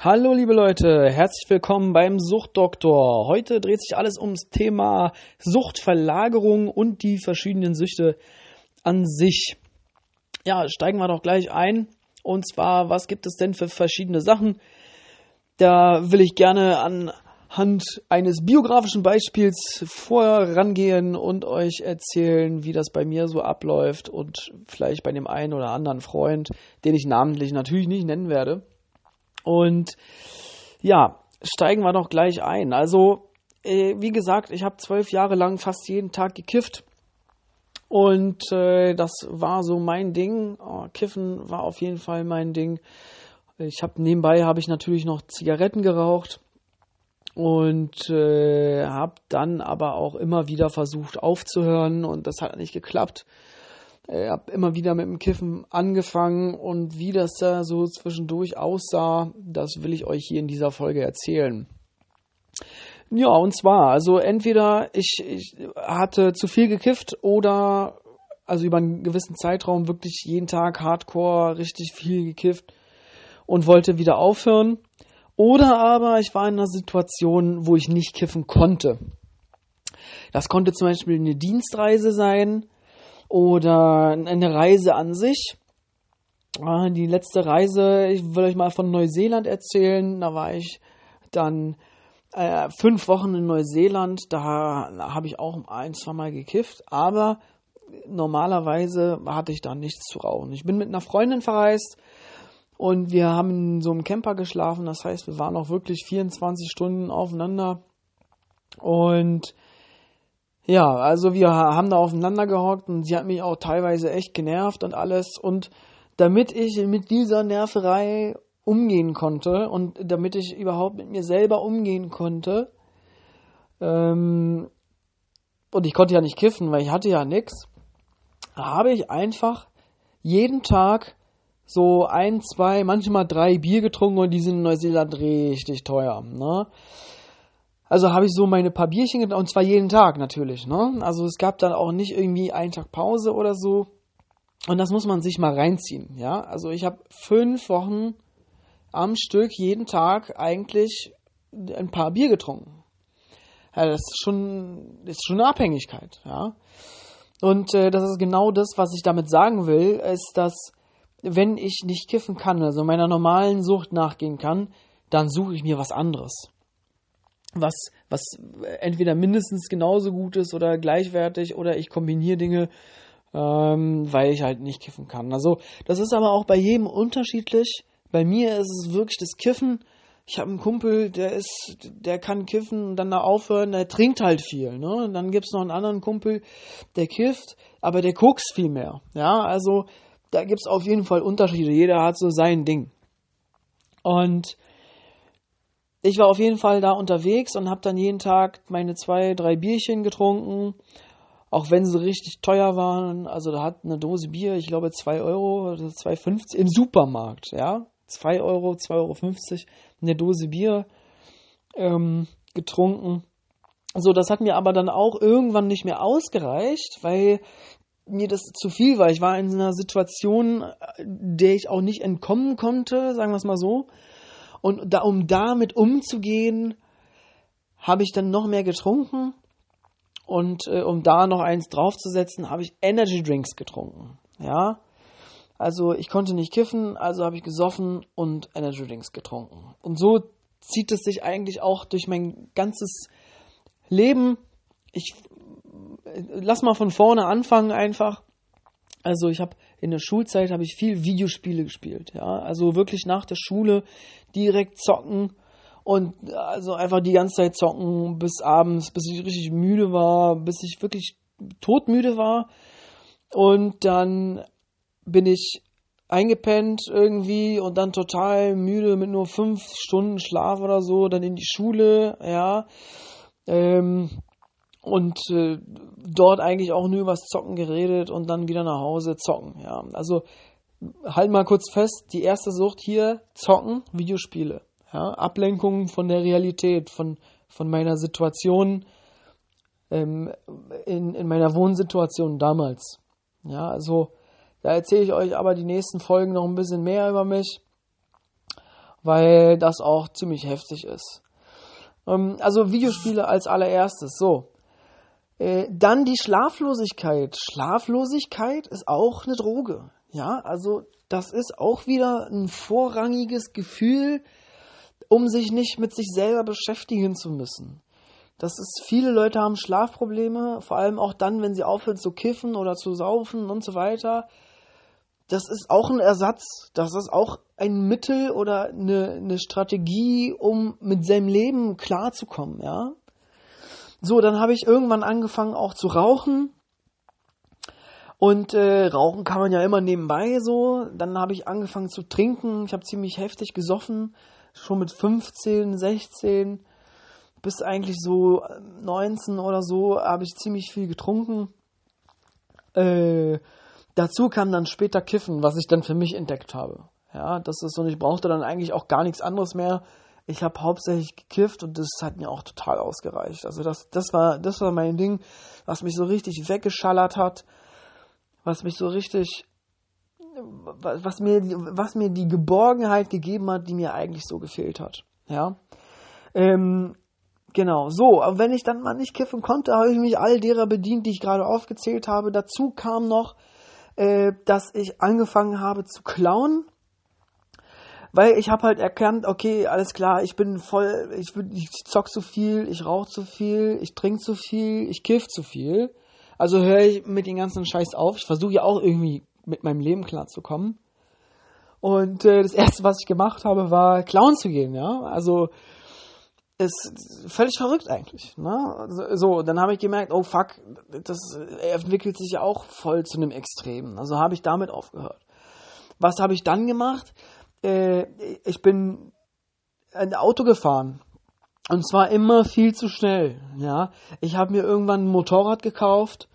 Hallo liebe Leute, herzlich willkommen beim Suchtdoktor. Heute dreht sich alles ums Thema Suchtverlagerung und die verschiedenen Süchte an sich. Ja, steigen wir doch gleich ein. Und zwar, was gibt es denn für verschiedene Sachen? Da will ich gerne anhand eines biografischen Beispiels vorangehen und euch erzählen, wie das bei mir so abläuft und vielleicht bei dem einen oder anderen Freund, den ich namentlich natürlich nicht nennen werde. Und ja, steigen wir doch gleich ein. Also, äh, wie gesagt, ich habe zwölf Jahre lang fast jeden Tag gekifft. Und äh, das war so mein Ding. Oh, Kiffen war auf jeden Fall mein Ding. Ich habe nebenbei habe ich natürlich noch Zigaretten geraucht und äh, habe dann aber auch immer wieder versucht aufzuhören und das hat nicht geklappt. Äh, habe immer wieder mit dem Kiffen angefangen und wie das da so zwischendurch aussah, das will ich euch hier in dieser Folge erzählen. Ja, und zwar, also entweder ich, ich hatte zu viel gekifft oder also über einen gewissen Zeitraum wirklich jeden Tag hardcore richtig viel gekifft und wollte wieder aufhören. Oder aber ich war in einer Situation, wo ich nicht kiffen konnte. Das konnte zum Beispiel eine Dienstreise sein oder eine Reise an sich. Ah, die letzte Reise, ich will euch mal von Neuseeland erzählen. Da war ich dann äh, fünf Wochen in Neuseeland. Da habe ich auch ein, zwei Mal gekifft. Aber normalerweise hatte ich da nichts zu rauchen. Ich bin mit einer Freundin verreist und wir haben in so einem Camper geschlafen. Das heißt, wir waren auch wirklich 24 Stunden aufeinander. Und ja, also wir haben da aufeinander gehockt und sie hat mich auch teilweise echt genervt und alles. Und damit ich mit dieser Nerverei umgehen konnte und damit ich überhaupt mit mir selber umgehen konnte, ähm, und ich konnte ja nicht kiffen, weil ich hatte ja nichts, habe ich einfach jeden Tag so ein, zwei, manchmal drei Bier getrunken und die sind in Neuseeland richtig teuer. Ne? Also habe ich so meine paar Bierchen getrunken, und zwar jeden Tag natürlich. Ne? Also es gab dann auch nicht irgendwie einen Tag Pause oder so. Und das muss man sich mal reinziehen. Ja, also ich habe fünf Wochen am Stück jeden Tag eigentlich ein paar Bier getrunken. Ja, das ist schon, das ist schon eine Abhängigkeit. Ja. Und äh, das ist genau das, was ich damit sagen will, ist, dass wenn ich nicht kiffen kann, also meiner normalen Sucht nachgehen kann, dann suche ich mir was anderes was, was entweder mindestens genauso gut ist oder gleichwertig oder ich kombiniere Dinge, ähm, weil ich halt nicht kiffen kann. Also das ist aber auch bei jedem unterschiedlich. Bei mir ist es wirklich das Kiffen. Ich habe einen Kumpel, der ist, der kann kiffen und dann da aufhören, der trinkt halt viel. Ne? Und dann gibt's noch einen anderen Kumpel, der kifft, aber der guckt viel mehr. Ja, also da gibt's auf jeden Fall Unterschiede. Jeder hat so sein Ding. Und ich war auf jeden Fall da unterwegs und habe dann jeden Tag meine zwei, drei Bierchen getrunken, auch wenn sie richtig teuer waren. Also da hat eine Dose Bier, ich glaube, 2 Euro oder 2,50 im Supermarkt, ja. 2 Euro, 2,50 Euro eine Dose Bier ähm, getrunken. So, das hat mir aber dann auch irgendwann nicht mehr ausgereicht, weil mir das zu viel war. Ich war in einer Situation, der ich auch nicht entkommen konnte, sagen wir es mal so. Und da, um damit umzugehen, habe ich dann noch mehr getrunken. Und äh, um da noch eins draufzusetzen, habe ich Energy Drinks getrunken. Ja. Also ich konnte nicht kiffen, also habe ich gesoffen und Energy Drinks getrunken. Und so zieht es sich eigentlich auch durch mein ganzes Leben. Ich äh, lass mal von vorne anfangen einfach. Also ich habe in der Schulzeit habe ich viel Videospiele gespielt, ja. Also wirklich nach der Schule direkt zocken und also einfach die ganze Zeit zocken bis abends, bis ich richtig müde war, bis ich wirklich todmüde war. Und dann bin ich eingepennt irgendwie und dann total müde mit nur fünf Stunden Schlaf oder so, dann in die Schule, ja. Ähm, und äh, dort eigentlich auch nur übers Zocken geredet und dann wieder nach Hause zocken. Ja, also halt mal kurz fest: Die erste Sucht hier Zocken, Videospiele, ja, Ablenkung von der Realität, von von meiner Situation ähm, in in meiner Wohnsituation damals. Ja, also da erzähle ich euch aber die nächsten Folgen noch ein bisschen mehr über mich. weil das auch ziemlich heftig ist. Ähm, also Videospiele als allererstes, so. Äh, dann die Schlaflosigkeit. Schlaflosigkeit ist auch eine Droge. Ja, also das ist auch wieder ein vorrangiges Gefühl, um sich nicht mit sich selber beschäftigen zu müssen. Das ist, viele Leute haben Schlafprobleme, vor allem auch dann, wenn sie aufhören zu kiffen oder zu saufen und so weiter. Das ist auch ein Ersatz, das ist auch ein Mittel oder eine, eine Strategie, um mit seinem Leben klarzukommen, ja. So, dann habe ich irgendwann angefangen auch zu rauchen. Und äh, rauchen kann man ja immer nebenbei so. Dann habe ich angefangen zu trinken. Ich habe ziemlich heftig gesoffen. Schon mit 15, 16 bis eigentlich so 19 oder so habe ich ziemlich viel getrunken. Äh, dazu kam dann später Kiffen, was ich dann für mich entdeckt habe. Ja, das ist so, ich brauchte dann eigentlich auch gar nichts anderes mehr. Ich habe hauptsächlich gekifft und das hat mir auch total ausgereicht. Also das, das war, das war mein Ding, was mich so richtig weggeschallert hat, was mich so richtig, was mir, was mir die Geborgenheit gegeben hat, die mir eigentlich so gefehlt hat. Ja. Ähm, Genau, so, aber wenn ich dann mal nicht kiffen konnte, habe ich mich all derer bedient, die ich gerade aufgezählt habe. Dazu kam noch, äh, dass ich angefangen habe zu klauen, weil ich habe halt erkannt, okay, alles klar, ich bin voll, ich, ich zock zu viel, ich rauche zu viel, ich trinke zu viel, ich kiff zu viel. Also höre ich mit den ganzen Scheiß auf. Ich versuche ja auch irgendwie mit meinem Leben klarzukommen. Und äh, das erste, was ich gemacht habe, war klauen zu gehen, ja. Also ist völlig verrückt eigentlich. Ne? So, dann habe ich gemerkt, oh fuck, das entwickelt sich ja auch voll zu einem Extremen. Also habe ich damit aufgehört. Was habe ich dann gemacht? Äh, ich bin ein Auto gefahren. Und zwar immer viel zu schnell. Ja, ich habe mir irgendwann ein Motorrad gekauft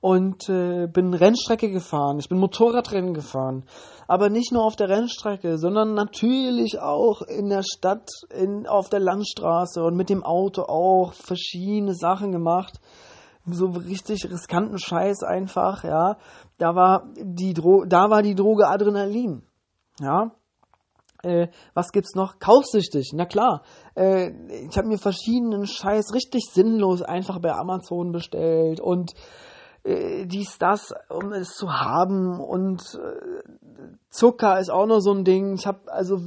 und äh, bin Rennstrecke gefahren. Ich bin Motorradrennen gefahren. Aber nicht nur auf der Rennstrecke, sondern natürlich auch in der Stadt, in, auf der Landstraße und mit dem Auto auch verschiedene Sachen gemacht. So richtig riskanten Scheiß einfach, ja. Da war die Dro da war die Droge Adrenalin. Ja. Äh, was gibt's noch? Kaufsüchtig, na klar. Äh, ich habe mir verschiedenen Scheiß richtig sinnlos einfach bei Amazon bestellt und äh, dies, das, um es zu haben. Und äh, Zucker ist auch noch so ein Ding. Ich habe also,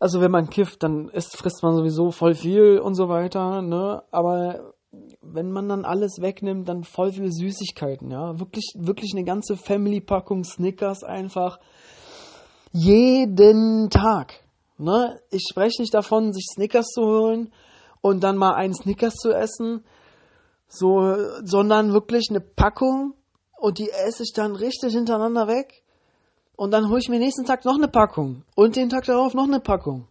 also wenn man kifft, dann isst, frisst man sowieso voll viel und so weiter. Ne? Aber wenn man dann alles wegnimmt, dann voll viele Süßigkeiten. Ja, wirklich, wirklich eine ganze Family-Packung Snickers einfach jeden Tag. Ne? Ich spreche nicht davon, sich Snickers zu holen und dann mal einen Snickers zu essen so, sondern wirklich eine Packung und die esse ich dann richtig hintereinander weg. Und dann hole ich mir nächsten Tag noch eine Packung. Und den Tag darauf noch eine Packung.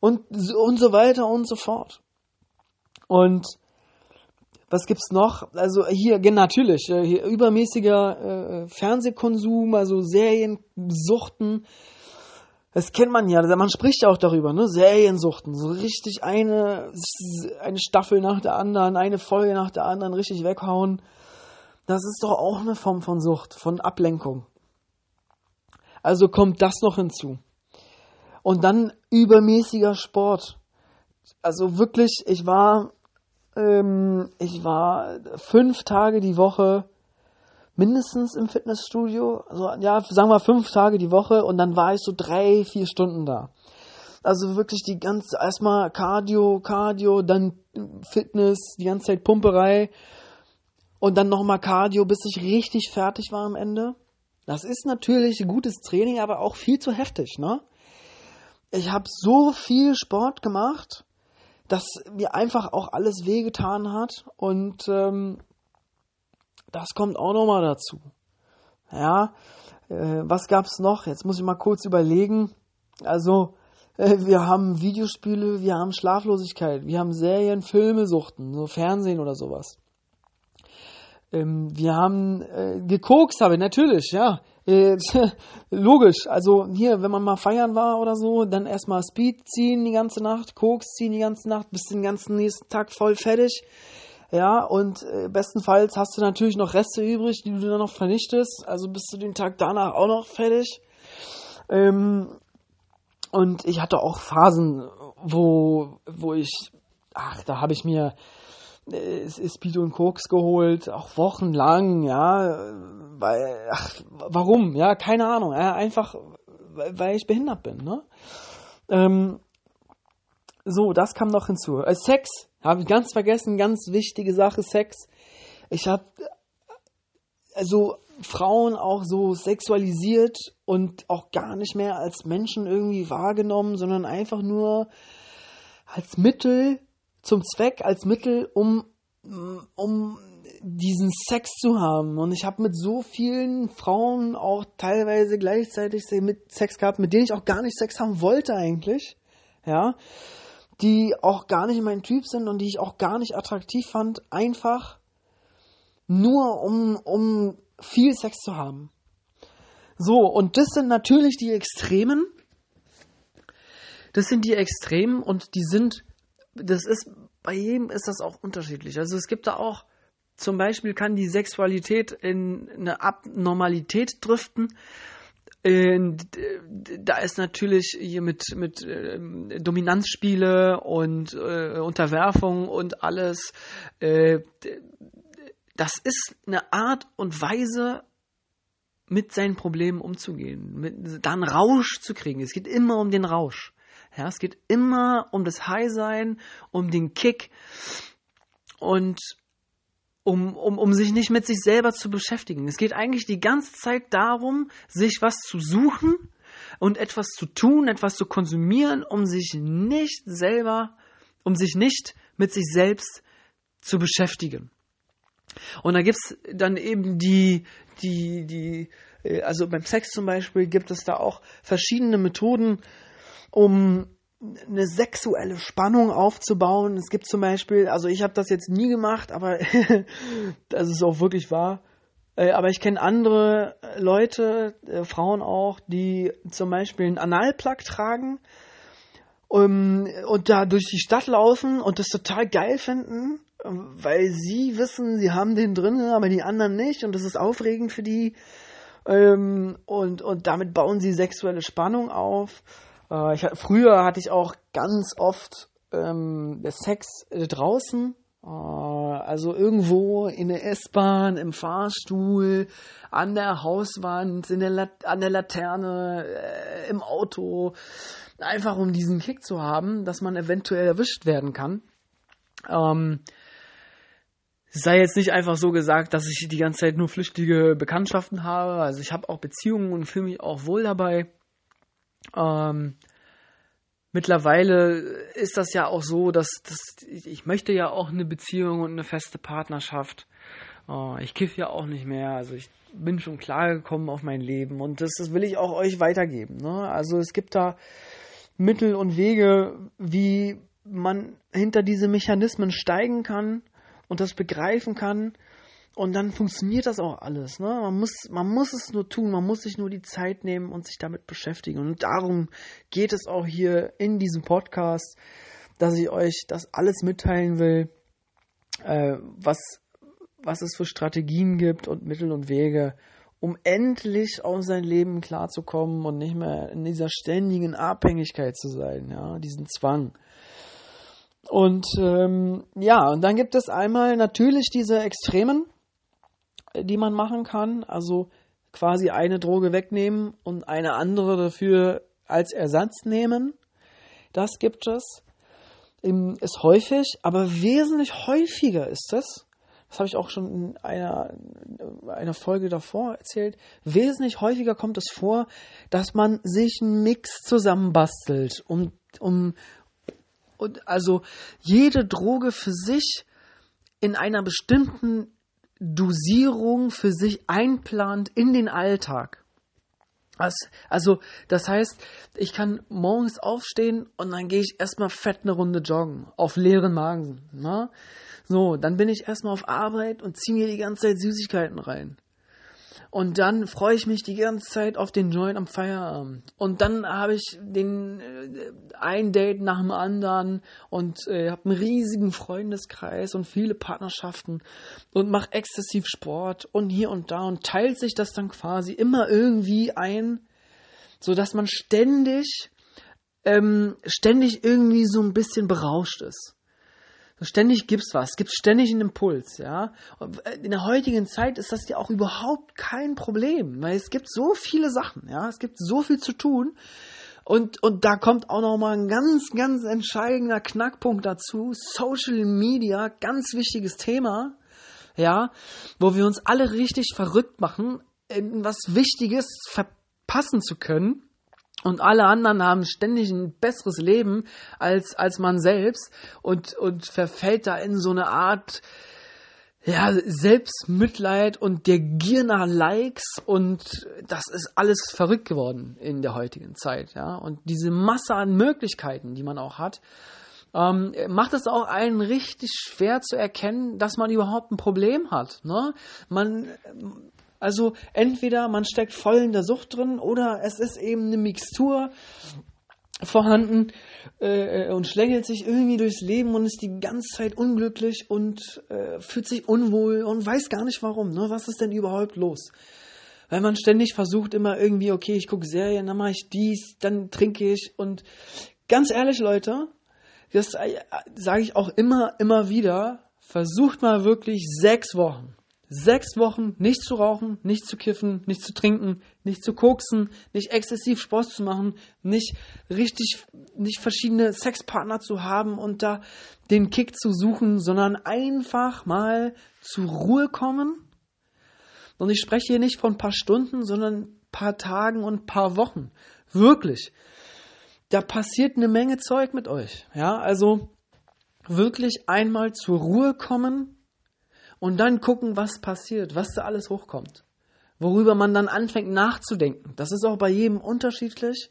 Und, und so weiter und so fort. Und was gibt's noch? Also hier, natürlich, äh, hier übermäßiger äh, Fernsehkonsum, also Seriensuchten, das kennt man ja, man spricht ja auch darüber, ne? Seriensuchten, so richtig eine, eine Staffel nach der anderen, eine Folge nach der anderen richtig weghauen. Das ist doch auch eine Form von Sucht, von Ablenkung. Also kommt das noch hinzu. Und dann übermäßiger Sport. Also wirklich, ich war, ähm, ich war fünf Tage die Woche mindestens im Fitnessstudio, also ja, sagen wir fünf Tage die Woche und dann war ich so drei, vier Stunden da. Also wirklich die ganze, erstmal Cardio, Cardio, dann Fitness, die ganze Zeit Pumperei und dann nochmal Cardio, bis ich richtig fertig war am Ende. Das ist natürlich ein gutes Training, aber auch viel zu heftig, ne? Ich habe so viel Sport gemacht, dass mir einfach auch alles wehgetan hat und ähm, das kommt auch nochmal dazu. Ja, äh, was gab's noch? Jetzt muss ich mal kurz überlegen. Also, äh, wir haben Videospiele, wir haben Schlaflosigkeit, wir haben Serien, Filme suchten, so Fernsehen oder sowas. Ähm, wir haben äh, gekokst, habe ich natürlich, ja. Äh, logisch. Also hier, wenn man mal feiern war oder so, dann erstmal Speed ziehen die ganze Nacht, Koks ziehen die ganze Nacht, bis den ganzen nächsten Tag voll fertig. Ja, und äh, bestenfalls hast du natürlich noch Reste übrig, die du dann noch vernichtest. Also bist du den Tag danach auch noch fertig. Ähm, Und ich hatte auch Phasen, wo, wo ich, ach, da habe ich mir äh, Speed und Koks geholt, auch wochenlang, ja, weil, ach, warum, ja, keine Ahnung, ja, einfach, weil ich behindert bin, ne? Ähm, so, das kam noch hinzu. Äh, Sex, habe ich ganz vergessen, ganz wichtige Sache, Sex. Ich habe also Frauen auch so sexualisiert und auch gar nicht mehr als Menschen irgendwie wahrgenommen, sondern einfach nur als Mittel zum Zweck, als Mittel, um, um diesen Sex zu haben. Und ich habe mit so vielen Frauen auch teilweise gleichzeitig Sex gehabt, mit denen ich auch gar nicht Sex haben wollte eigentlich. Ja. Die auch gar nicht mein Typ sind und die ich auch gar nicht attraktiv fand. Einfach nur um, um viel Sex zu haben. So, und das sind natürlich die Extremen. Das sind die Extremen und die sind, das ist, bei jedem ist das auch unterschiedlich. Also es gibt da auch, zum Beispiel kann die Sexualität in eine Abnormalität driften. Da ist natürlich hier mit, mit äh, Dominanzspiele und äh, Unterwerfung und alles äh, das ist eine Art und Weise, mit seinen Problemen umzugehen, mit, da einen Rausch zu kriegen. Es geht immer um den Rausch. Ja, es geht immer um das High-Sein, um den Kick und um, um, um sich nicht mit sich selber zu beschäftigen. Es geht eigentlich die ganze Zeit darum, sich was zu suchen und etwas zu tun, etwas zu konsumieren, um sich nicht selber, um sich nicht mit sich selbst zu beschäftigen. Und da gibt's dann eben die, die, die, äh, also beim Sex zum Beispiel gibt es da auch verschiedene Methoden, um eine sexuelle Spannung aufzubauen. Es gibt zum Beispiel, also ich habe das jetzt nie gemacht, aber das ist auch wirklich wahr. Äh, aber ich kenne andere Leute, äh, Frauen auch, die zum Beispiel einen Analplug tragen und da durch die Stadt laufen und das total geil finden weil sie wissen, sie haben den drin, aber die anderen nicht und das ist aufregend für die. Ähm, und, und damit bauen sie sexuelle Spannung auf. Äh, ich, früher hatte ich auch ganz oft ähm, Sex äh, draußen, äh, also irgendwo in der S-Bahn, im Fahrstuhl, an der Hauswand, in der an der Laterne, äh, im Auto, einfach um diesen Kick zu haben, dass man eventuell erwischt werden kann. Ähm, sei jetzt nicht einfach so gesagt, dass ich die ganze Zeit nur flüchtige Bekanntschaften habe. Also ich habe auch Beziehungen und fühle mich auch wohl dabei. Ähm, mittlerweile ist das ja auch so, dass, dass ich möchte ja auch eine Beziehung und eine feste Partnerschaft. Äh, ich kiff ja auch nicht mehr. Also ich bin schon klargekommen auf mein Leben und das, das will ich auch euch weitergeben. Ne? Also es gibt da Mittel und Wege, wie man hinter diese Mechanismen steigen kann und das begreifen kann. Und dann funktioniert das auch alles. Ne? Man, muss, man muss es nur tun, man muss sich nur die Zeit nehmen und sich damit beschäftigen. Und darum geht es auch hier in diesem Podcast, dass ich euch das alles mitteilen will, äh, was, was es für Strategien gibt und Mittel und Wege, um endlich auf sein Leben klarzukommen und nicht mehr in dieser ständigen Abhängigkeit zu sein, ja, diesen Zwang. Und ähm, ja, und dann gibt es einmal natürlich diese Extremen, die man machen kann. Also quasi eine Droge wegnehmen und eine andere dafür als Ersatz nehmen. Das gibt es. Ist häufig, aber wesentlich häufiger ist es. Das habe ich auch schon in einer, einer Folge davor erzählt. Wesentlich häufiger kommt es vor, dass man sich einen Mix zusammenbastelt, um, um, und also jede Droge für sich in einer bestimmten Dosierung für sich einplant in den Alltag. Also, das heißt, ich kann morgens aufstehen und dann gehe ich erstmal fett eine Runde joggen, auf leeren Magen. Ne? So, dann bin ich erstmal auf Arbeit und ziehe mir die ganze Zeit Süßigkeiten rein. Und dann freue ich mich die ganze Zeit auf den Joint am Feierabend. Und dann habe ich den äh, ein Date nach dem anderen und äh, habe einen riesigen Freundeskreis und viele Partnerschaften und mache exzessiv Sport und hier und da und teilt sich das dann quasi immer irgendwie ein, so dass man ständig ähm, ständig irgendwie so ein bisschen berauscht ist. So ständig gibt's was, gibt ständig einen Impuls, ja. In der heutigen Zeit ist das ja auch überhaupt kein Problem, weil es gibt so viele Sachen, ja. Es gibt so viel zu tun. Und, und da kommt auch noch mal ein ganz, ganz entscheidender Knackpunkt dazu. Social Media, ganz wichtiges Thema, ja, wo wir uns alle richtig verrückt machen, in was Wichtiges verpassen zu können. Und alle anderen haben ständig ein besseres Leben als, als man selbst und, und verfällt da in so eine Art, ja, Selbstmitleid und der Gier nach Likes und das ist alles verrückt geworden in der heutigen Zeit, ja. Und diese Masse an Möglichkeiten, die man auch hat, ähm, macht es auch einen richtig schwer zu erkennen, dass man überhaupt ein Problem hat. Ne? Man, also entweder man steckt voll in der Sucht drin oder es ist eben eine Mixtur vorhanden äh, und schlängelt sich irgendwie durchs Leben und ist die ganze Zeit unglücklich und äh, fühlt sich unwohl und weiß gar nicht warum. Ne? Was ist denn überhaupt los? Weil man ständig versucht immer irgendwie, okay, ich gucke Serien, dann mache ich dies, dann trinke ich und ganz ehrlich, Leute, das äh, sage ich auch immer, immer wieder, versucht mal wirklich sechs Wochen sechs Wochen nicht zu rauchen, nicht zu kiffen, nicht zu trinken, nicht zu koksen, nicht exzessiv Sport zu machen, nicht richtig, nicht verschiedene Sexpartner zu haben und da den Kick zu suchen, sondern einfach mal zur Ruhe kommen. Und ich spreche hier nicht von ein paar Stunden, sondern paar Tagen und paar Wochen. Wirklich. Da passiert eine Menge Zeug mit euch. Ja, also wirklich einmal zur Ruhe kommen, und dann gucken, was passiert, was da alles hochkommt. Worüber man dann anfängt nachzudenken. Das ist auch bei jedem unterschiedlich.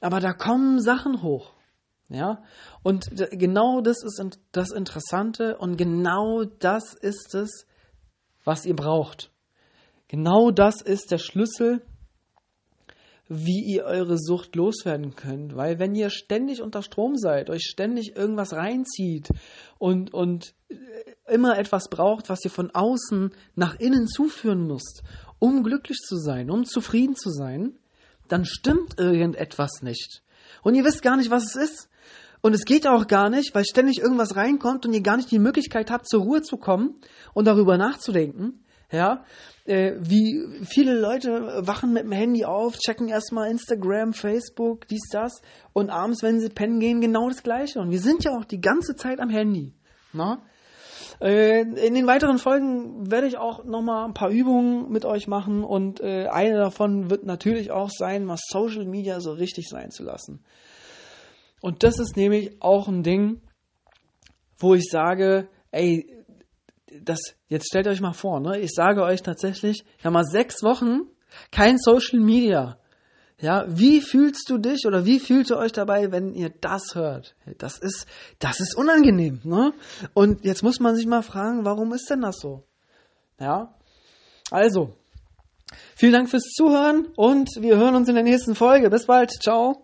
Aber da kommen Sachen hoch. Ja, und genau das ist das Interessante und genau das ist es, was ihr braucht. Genau das ist der Schlüssel, wie ihr eure Sucht loswerden könnt. Weil wenn ihr ständig unter Strom seid, euch ständig irgendwas reinzieht und, und immer etwas braucht, was ihr von außen nach innen zuführen müsst, um glücklich zu sein, um zufrieden zu sein, dann stimmt irgendetwas nicht. Und ihr wisst gar nicht, was es ist. Und es geht auch gar nicht, weil ständig irgendwas reinkommt und ihr gar nicht die Möglichkeit habt, zur Ruhe zu kommen und darüber nachzudenken. Ja, äh, wie viele Leute wachen mit dem Handy auf, checken erstmal Instagram, Facebook, dies, das und abends, wenn sie pennen gehen, genau das Gleiche. Und wir sind ja auch die ganze Zeit am Handy. Na? Äh, in den weiteren Folgen werde ich auch nochmal ein paar Übungen mit euch machen und äh, eine davon wird natürlich auch sein, mal Social Media so richtig sein zu lassen. Und das ist nämlich auch ein Ding, wo ich sage, ey, das, jetzt stellt euch mal vor, ne? Ich sage euch tatsächlich, ja mal sechs Wochen kein Social Media. Ja, wie fühlst du dich oder wie fühlt ihr euch dabei, wenn ihr das hört? Das ist, das ist unangenehm, ne? Und jetzt muss man sich mal fragen, warum ist denn das so? Ja? Also, vielen Dank fürs Zuhören und wir hören uns in der nächsten Folge. Bis bald. Ciao.